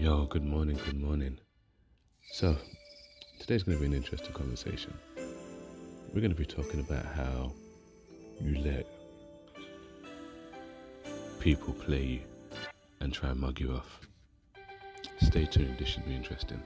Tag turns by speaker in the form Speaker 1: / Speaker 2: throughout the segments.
Speaker 1: Yo, good morning, good morning. So, today's going to be an interesting conversation. We're going to be talking about how you let people play you and try and mug you off. Stay tuned, this should be interesting.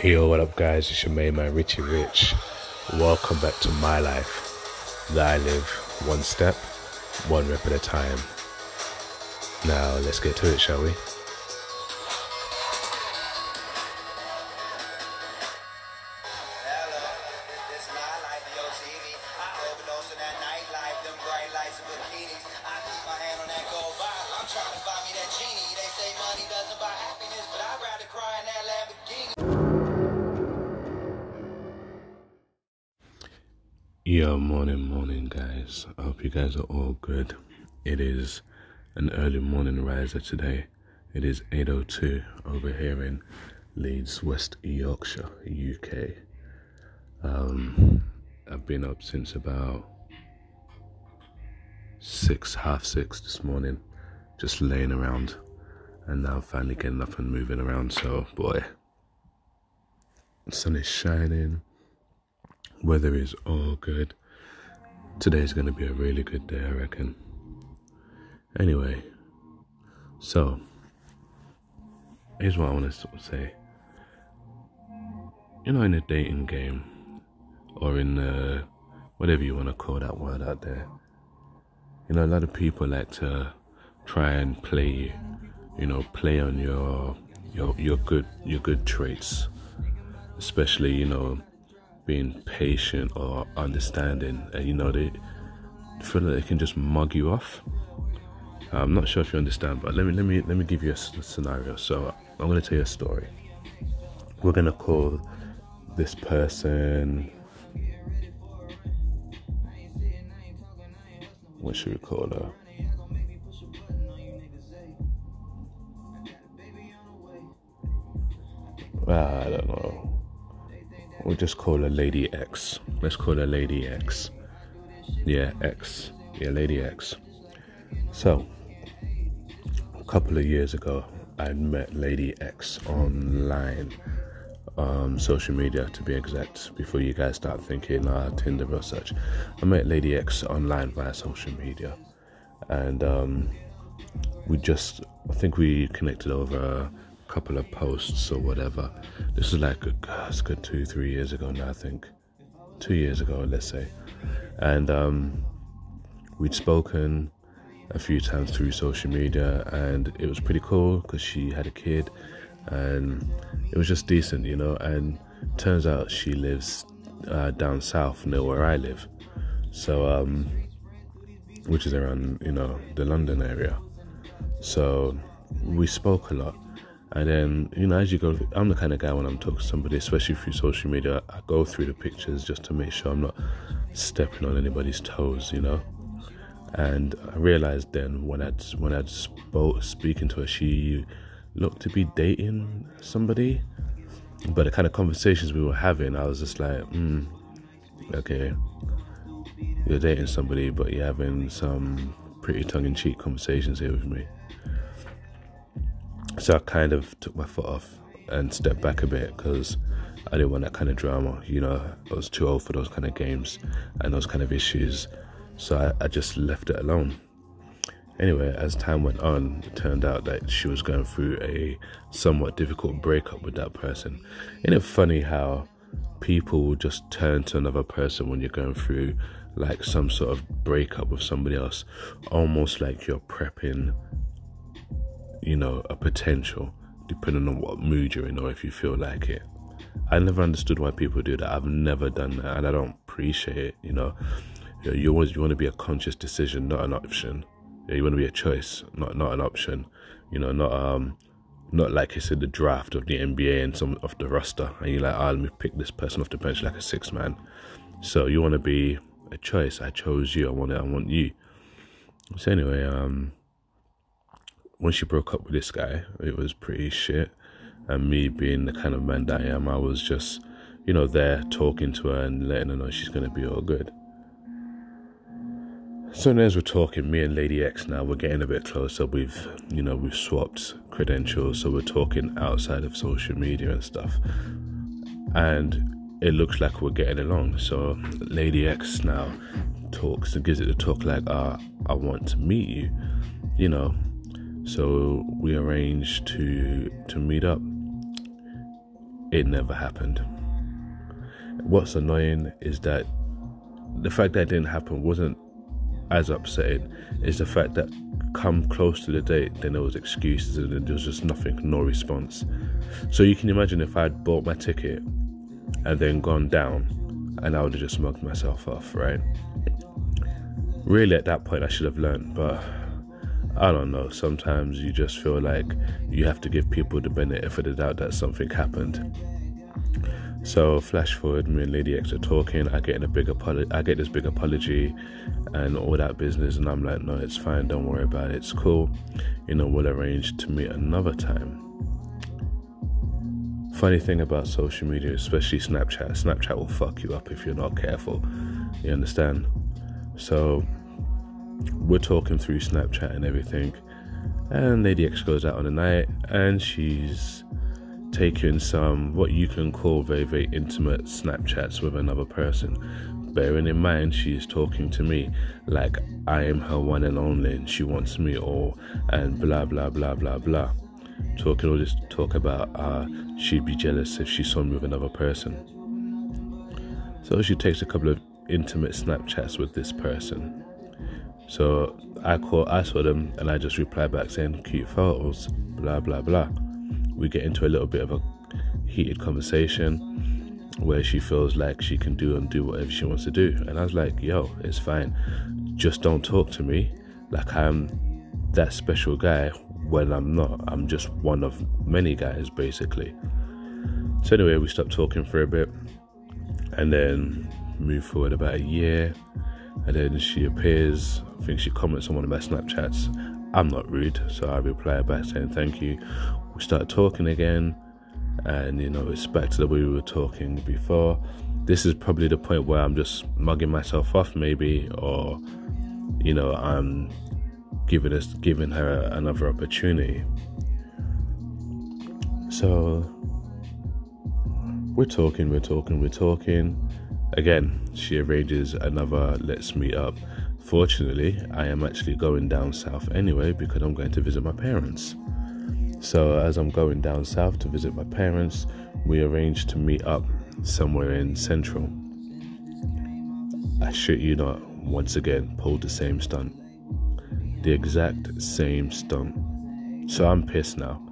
Speaker 1: Hey yo, what up, guys? It's your main man Richie Rich. Welcome back to my life that I live one step, one rep at a time. Now, let's get to it, shall we? Hope you guys are all good. It is an early morning riser today. It is 8.02 over here in Leeds, West Yorkshire, UK. Um, I've been up since about six, half six this morning, just laying around. And now finally getting up and moving around. So, boy, the sun is shining. Weather is all good. Today's gonna be a really good day, I reckon. Anyway, so here's what I want to sort of say. You know, in a dating game, or in uh, whatever you want to call that word out there, you know, a lot of people like to try and play you. You know, play on your your your good your good traits, especially you know being patient or understanding, and you know they feel that they can just mug you off. I'm not sure if you understand, but let me let me let me give you a scenario. So I'm going to tell you a story. We're going to call this person. What should we call her? Ah, I don't know. We'll just call her Lady X. Let's call her Lady X. Yeah, X. Yeah, Lady X. So, a couple of years ago, I met Lady X online, um, social media to be exact. Before you guys start thinking, ah, Tinder or such, I met Lady X online via social media, and um, we just, I think we connected over couple of posts or whatever. This is like a, good two, three years ago now, I think. Two years ago, let's say, and um, we'd spoken a few times through social media and it was pretty cool because she had a kid and it was just decent you know? And turns out she lives uh, down south near where i live. So um which is around you know the london area. So we spoke a lot and then you know as you go i'm the kind of guy when i'm talking to somebody especially through social media i go through the pictures just to make sure i'm not stepping on anybody's toes you know and I realized then when I'd when I'd spoke speaking to her, she looked to be dating somebody. But the kind of conversations we were having, I was just like, mm, okay, you're dating somebody, but you're having some pretty tongue-in-cheek conversations here with me. So I kind of took my foot off and stepped back a bit because I didn't want that kind of drama. You know, I was too old for those kind of games and those kind of issues. So I, I just left it alone. Anyway, as time went on, it turned out that she was going through a somewhat difficult breakup with that person. Isn't it funny how people will just turn to another person when you're going through like some sort of breakup with somebody else, almost like you're prepping, you know, a potential, depending on what mood you're in or if you feel like it. I never understood why people do that. I've never done that, and I don't appreciate it. You know, you, always you want to be a conscious decision, not an option. You want to be a choice, not not an option. You know, not um, not like it's in the draft of the NBA and some of the roster, and you're like, oh, let me pick this person off the bench like a six man. So you want to be a choice. I chose you. I want it. I want you. So anyway, um, when she broke up with this guy, it was pretty shit. And me being the kind of man that I am, I was just, you know, there talking to her and letting her know she's gonna be all good. So now as we're talking, me and Lady X now we're getting a bit closer. We've, you know, we've swapped credentials, so we're talking outside of social media and stuff. And it looks like we're getting along. So Lady X now talks and gives it a talk like, uh, I want to meet you, you know. So we arranged to to meet up. It never happened. What's annoying is that the fact that it didn't happen wasn't as upsetting. Is the fact that come close to the date, then there was excuses and there was just nothing, no response. So you can imagine if I'd bought my ticket and then gone down, and I would have just mugged myself off, right? Really, at that point, I should have learned, but I don't know. Sometimes you just feel like you have to give people the benefit of the doubt that something happened. So flash forward, me and Lady X are talking. I get a big apology. I get this big apology, and all that business, and I'm like, no, it's fine. Don't worry about it. It's cool. You know, we'll arrange to meet another time funny thing about social media, especially Snapchat, Snapchat will fuck you up if you're not careful. You understand? So we're talking through Snapchat and everything, and Lady X goes out on a night and she's taking some what you can call very very intimate Snapchats with another person. Bearing in mind she's talking to me like I am her one and only and she wants me all and blah blah blah blah blah talking all this talk about uh, she'd be jealous if she saw me with another person. So she takes a couple of intimate Snapchats with this person. So I call, I saw them, and I just reply back saying cute photos, blah blah blah. We get into a little bit of a heated conversation where she feels like she can do and do whatever she wants to do, and I was like, yo, it's fine, just don't talk to me like I'm that special guy when I'm not. I'm just one of many guys, basically. So, anyway, we stopped talking for a bit and then move forward about a year. And then she appears, Think she comments on one of my Snapchats. I'm not rude, so I reply back saying thank you. We start talking again, and you know, it's back to the way we were talking before. This is probably the point where I'm just mugging myself off, maybe, or you know, I'm giving us giving her another opportunity. So we're talking, we're talking, we're talking. Again, she arranges another let's meet up. Fortunately, I am actually going down south anyway because I'm going to visit my parents. So as I'm going down south to visit my parents, we arranged to meet up somewhere in Central. I shit you not, once again pulled the same stunt the exact same stunt. So I'm pissed now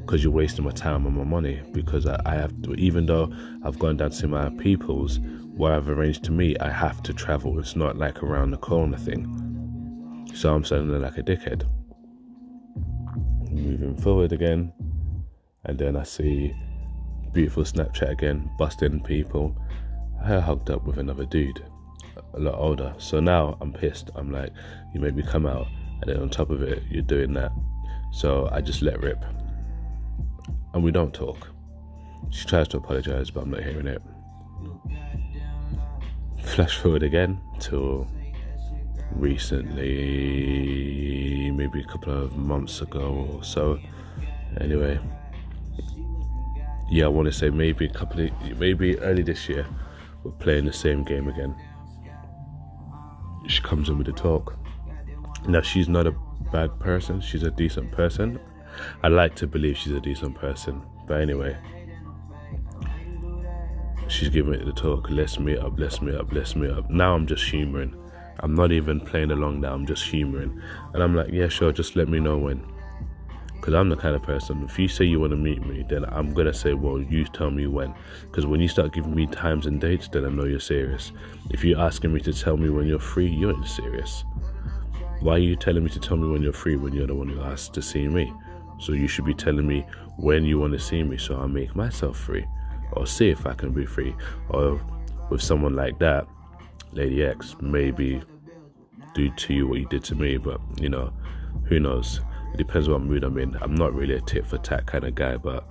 Speaker 1: because you're wasting my time and my money because I, I, have to, even though I've gone down to see my peoples where I've arranged to meet, I have to travel. It's not like around the corner thing. So I'm sounding like a dickhead. Moving forward again, and then I see beautiful Snapchat again, busting people. Her hugged up with another dude, a lot older. So now I'm pissed. I'm like, you made me come out and then on top of it, you're doing that. So I just let rip. And we don't talk. She tries to apologize, but I'm not hearing it. Flash forward again to recently, maybe a couple of months ago or so. Anyway, yeah, I want to say maybe a couple of, maybe early this year, we're playing the same game again. She comes in with a talk. Now, she's not a bad person, she's a decent person. I like to believe she's a decent person, but anyway, She's giving it the talk. Let's meet up. Let's meet up. Let's meet up. Now I'm just humoring. I'm not even playing along now. I'm just humoring, and I'm like, yeah, sure. Just let me know when. Because I'm the kind of person, if you say you want to meet me, then I'm going to say, well, you tell me when. Because when you start giving me times and dates, then I know you're serious. If you're asking me to tell me when you're free, you ain't serious. Why are you telling me to tell me when you're free when you're the one who asked to see me? So you should be telling me when you want to see me so I'll make myself free. Or see if I can be free. Or with someone like that, Lady X, maybe do to you what you did to me, but you know, who knows? It depends what mood I'm in. I'm not really a tit for tat kind of guy, but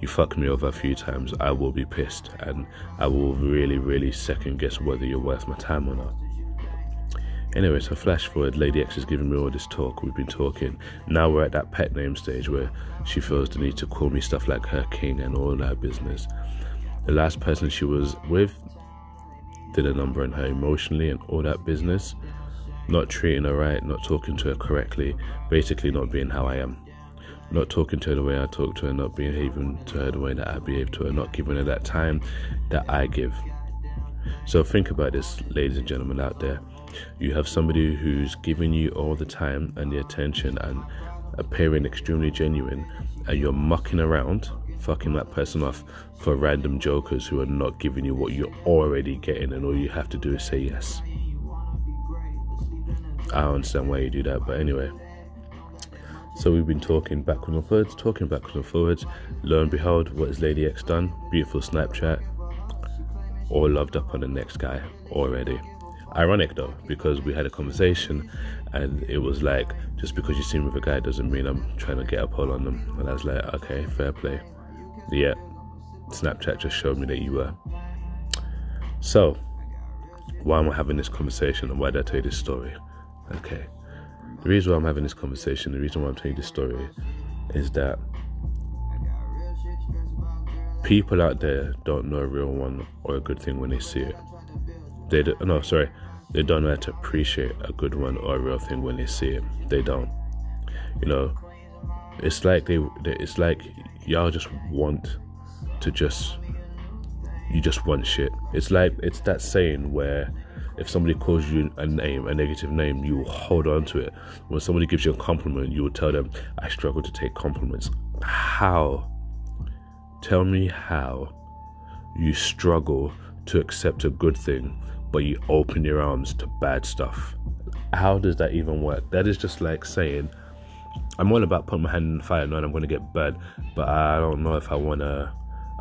Speaker 1: you fuck me over a few times, I will be pissed and I will really, really second guess whether you're worth my time or not. Anyway, so flash forward, Lady X is giving me all this talk. We've been talking. Now we're at that pet name stage where she feels the need to call me stuff like her king and all that business. The last person she was with did a number on her emotionally and all that business not treating her right, not talking to her correctly, basically not being how I am. Not talking to her the way I talk to her, not behaving to her the way that I behave to her, not giving her that time that I give. So think about this, ladies and gentlemen out there. You have somebody who's giving you all the time and the attention and appearing extremely genuine, and you're mucking around, fucking that person off for random jokers who are not giving you what you're already getting, and all you have to do is say yes. I don't understand why you do that, but anyway. So we've been talking backwards and forwards, talking backwards and forwards. Lo and behold, what has Lady X done? Beautiful Snapchat. All loved up on the next guy already. Ironic though, because we had a conversation and it was like, just because you seem with a guy doesn't mean I'm trying to get a pull on them. And I was like, okay, fair play. Yeah, Snapchat just showed me that you were. So, why am I having this conversation and why did I tell you this story? Okay. The reason why I'm having this conversation, the reason why I'm telling you this story, is that people out there don't know a real one or a good thing when they see it. They do, no, sorry, they don't know how to appreciate a good one or a real thing when they see it. They don't. You know, it's like they, they it's like y'all just want to just you just want shit. It's like it's that saying where if somebody calls you a name, a negative name, you will hold on to it. When somebody gives you a compliment, you will tell them, I struggle to take compliments. How? Tell me how you struggle to accept a good thing, but you open your arms to bad stuff. How does that even work? That is just like saying, I'm all about putting my hand in the fire knowing I'm to get burned, but I don't know if I want to,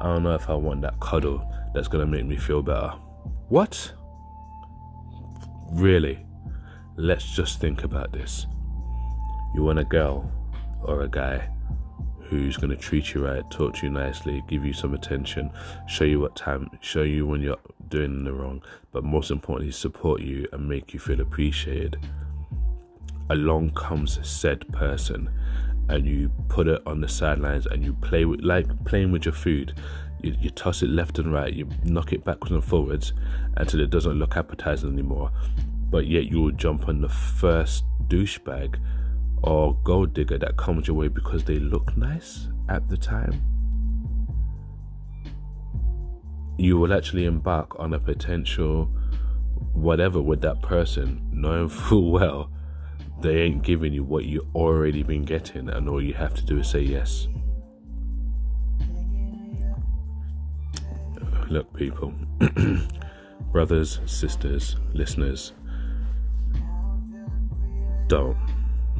Speaker 1: I don't know if I want that cuddle that's to make me feel better. What? Really, let's just think about this. You want a girl or a guy who's going to treat you right, talk to you nicely, give you some attention, show you what time, show you when you're doing the wrong, but most importantly, support you and make you feel appreciated. Along comes said person, and you put it on the sidelines and you play with like playing with your food. You, you toss it left and right, you knock it backwards and forwards until it doesn't look appetizing anymore. But yet you will jump on the first douchebag or gold digger that comes your way because they look nice at the time. You will actually embark on a potential whatever with that person, knowing full well they ain't giving you what you already been getting, and all you have to do is say yes. Look, people, brothers, sisters, listeners, don't.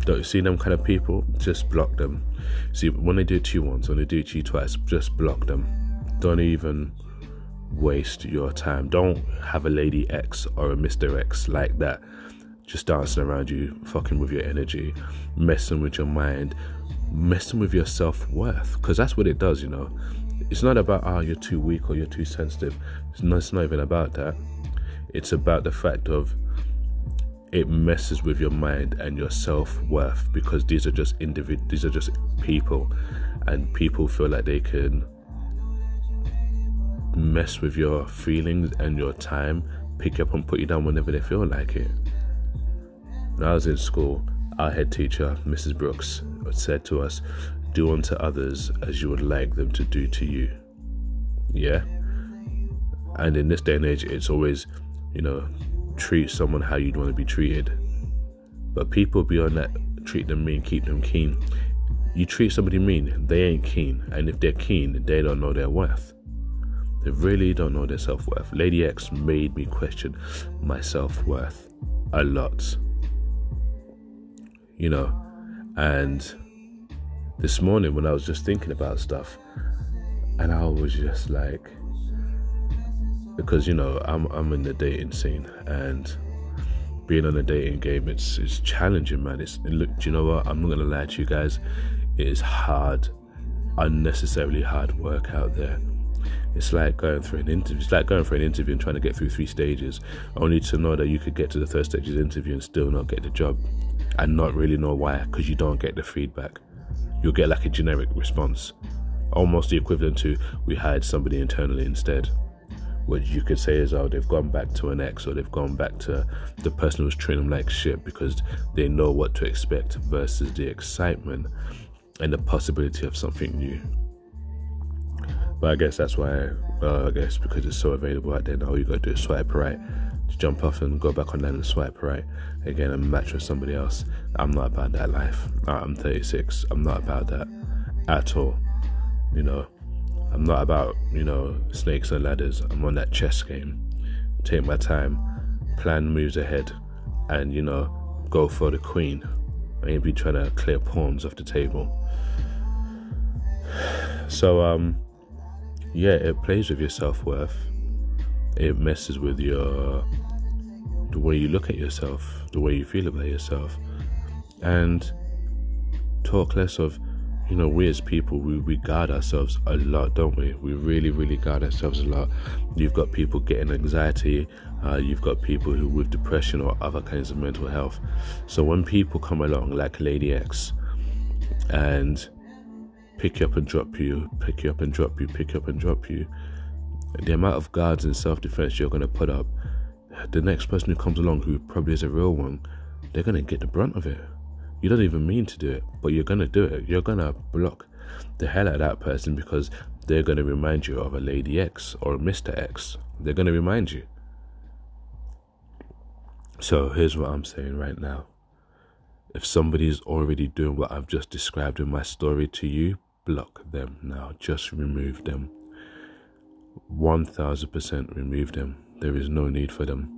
Speaker 1: Don't see them kind of people, just block them. See, when they do it to you once, when they do it to you twice, just block them. Don't even waste your time. Don't have a lady X or a Mr. X like that just dancing around you, fucking with your energy, messing with your mind, messing with your self worth. Because that's what it does, you know. It's not about, oh, you're too weak or you're too sensitive. It's not, it's not even about that. It's about the fact of it messes with your mind and your self worth because these are just individ these are just people and people feel like they can mess with your feelings and your time, pick up and put you down whenever they feel like it. When I was in school, our head teacher, Mrs. Brooks, said to us, Do unto others as you would like them to do to you. Yeah? And in this day and age, it's always, you know, treat someone how you'd want to be treated. But people beyond that treat them mean, keep them keen. You treat somebody mean, they ain't keen. And if they're keen, they don't know their worth. They really don't know their self worth. Lady X made me question my self worth a lot. You know, and this morning when I was just thinking about stuff, and I was just like, because you know I'm I'm in the dating scene and being on a dating game it's it's challenging, man. It's look, do you know what? I'm not gonna lie to you guys. It is hard, unnecessarily hard work out there. It's like going through an interview. It's like going for an interview and trying to get through three stages, only to know that you could get to the third stage of the interview and still not get the job, and not really know why because you don't get the feedback. You'll get like a generic response, almost the equivalent to "we hired somebody internally instead." Which you could say is, oh, they've gone back to an ex or they've gone back to the person who was treating them like shit because they know what to expect versus the excitement and the possibility of something new. But I guess that's why, uh, I guess because it's so available out there now, all you gotta do is swipe right, jump off and go back on that and swipe right again and match with somebody else. I'm not about that life. I'm 36. I'm not about that at all. You know, I'm not about, you know, snakes and ladders. I'm on that chess game. Take my time, plan moves ahead, and, you know, go for the queen. I ain't be trying to clear pawns off the table. So, um, yeah, it plays with your self worth. It messes with your the way you look at yourself, the way you feel about yourself, and talk less of you know, we as people, we, we guard ourselves a lot, don't we? We really, really guard ourselves a lot. You've got people getting anxiety, uh, you've got people who with depression or other kinds of mental health. So when people come along, like Lady X, and pick you up and drop you, pick you up and drop you, pick you up and drop you, the amount of guards and self defense you're going to put up, the next person who comes along, who probably is a real one, they're going to get the brunt of it. You don't even mean to do it, but you're gonna do it. You're gonna block the hell out of that person because they're gonna remind you of a Lady X or a Mr. X. They're gonna remind you. So here's what I'm saying right now. If somebody's already doing what I've just described in my story to you, block them now. Just remove them. 1000% remove them. There is no need for them.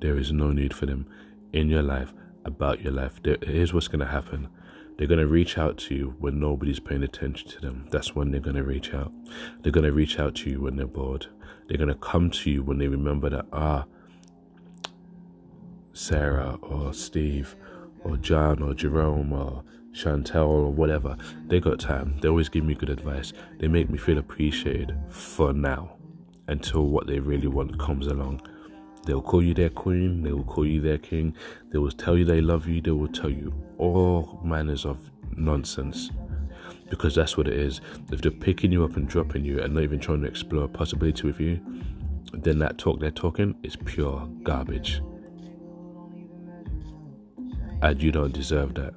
Speaker 1: There is no need for them in your life about your life. Here's what's going to happen. They're going to reach out to you when nobody's paying attention to them. That's when they're going to reach out. They're going to reach out to you when they're bored. They're going to come to you when they remember that, ah, Sarah or Steve or John or Jerome or Chantel or whatever, they got time. They always give me good advice. They make me feel appreciated for now until what they really want comes along. They will call you their queen, they will call you their king, they will tell you they love you, they will tell you all manners of nonsense. Because that's what it is. If they're picking you up and dropping you and not even trying to explore a possibility with you, then that talk they're talking is pure garbage. And you don't deserve that.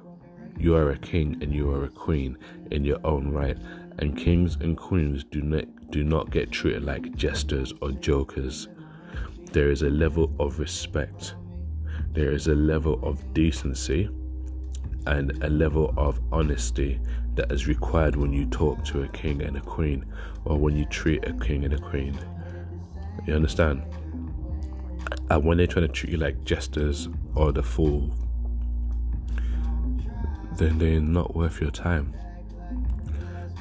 Speaker 1: You are a king and you are a queen in your own right. And kings and queens do not do not get treated like jesters or jokers there is a level of respect, there is a level of decency, and a level of honesty that is required when you talk to a king and a queen, or when you treat a king and a queen. You understand? And when they're trying to treat you like jesters or the fool, then they're not worth your time.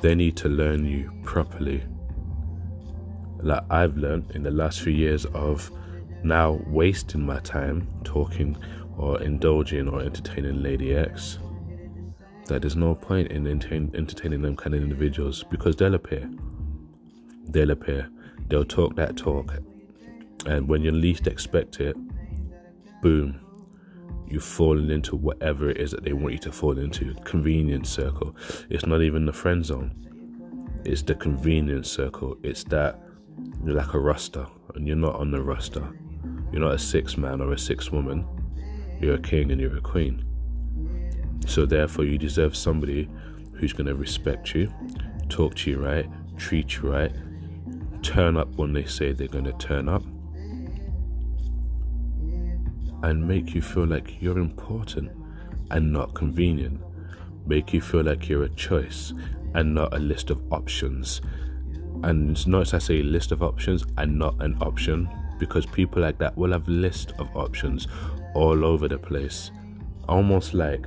Speaker 1: They need to learn you properly. Like I've learned in the last few years of now wasting my time talking or indulging or entertaining Lady X. That there's no point in entertain, entertaining them kind of individuals because they'll appear. They'll appear. They'll talk that talk. And when you least expect it, boom, you've fallen into whatever it is that they want you to fall into. Convenience circle. It's not even the friend zone. It's the convenience circle. It's that you're like a roster and you're not on the roster. You're not a six man or a six woman. You're a king and you're a queen. So therefore, you deserve somebody who's going to respect you, talk to you right, treat you right, turn up when they say they're going to turn up, and make you feel like you're important and not convenient. Make you feel like you're a choice and not a list of options. And notice I say list of options and not an option because people like that will have list of options all over the place. Almost like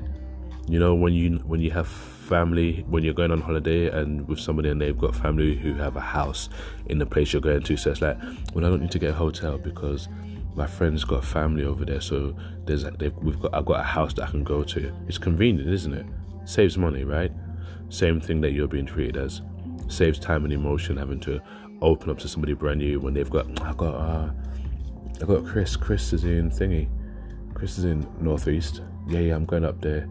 Speaker 1: you know when you when you have family when you're going on holiday and with somebody and they've got family who have a house in the place you're going to so it's like well i don't need to get a hotel because my friend's got family over there so there's we've got i've got a house that i can go to. It's convenient isn't it? Saves money right? Same thing that you're being treated as. Saves time and emotion having to open up to somebody brand new when they've got i got uh i got chris. Chris is in thingy. Chris is in northeast. Yeah yeah i'm going up there.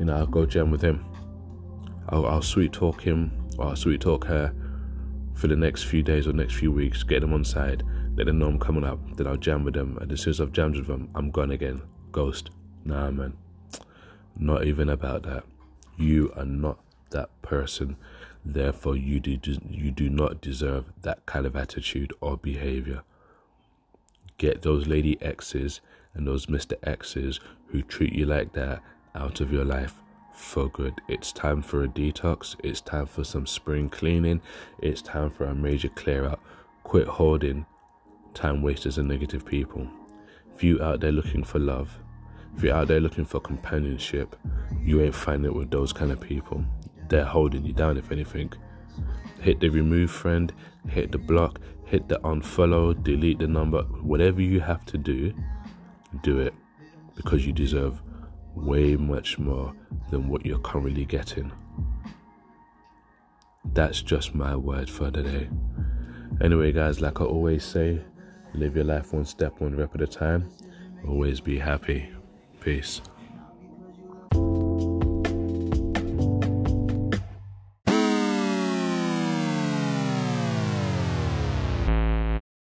Speaker 1: You know i'll go jam with him. I'll, I'll sweet talk him or I'll sweet talk her for the next few days or next few weeks, get them on side, let them know I'm coming up, then I'll jam with them. And as soon as I've jammed with them, I'm gone again. Ghost. Nah, man. Not even about that. You are not that person. Therefore, you do, you do not deserve that kind of attitude or behavior. Get those lady X's and those Mr. X's who treat you like that out of your life for good. It's time for a detox. It's time for some spring cleaning. It's time for a major clear out. Quit holding time wasters and negative people. If you out there looking for love, if you're out there looking for companionship, you ain't finding it with those kind of people. They're holding you down, if anything. Hit the remove friend, hit the block, hit the unfollow, delete the number, whatever you have to do, do it because you deserve way much more than what you're currently getting. That's just my word for the day. Anyway, guys, like I always say, live your life one step, one rep at a time. Always be happy. Peace.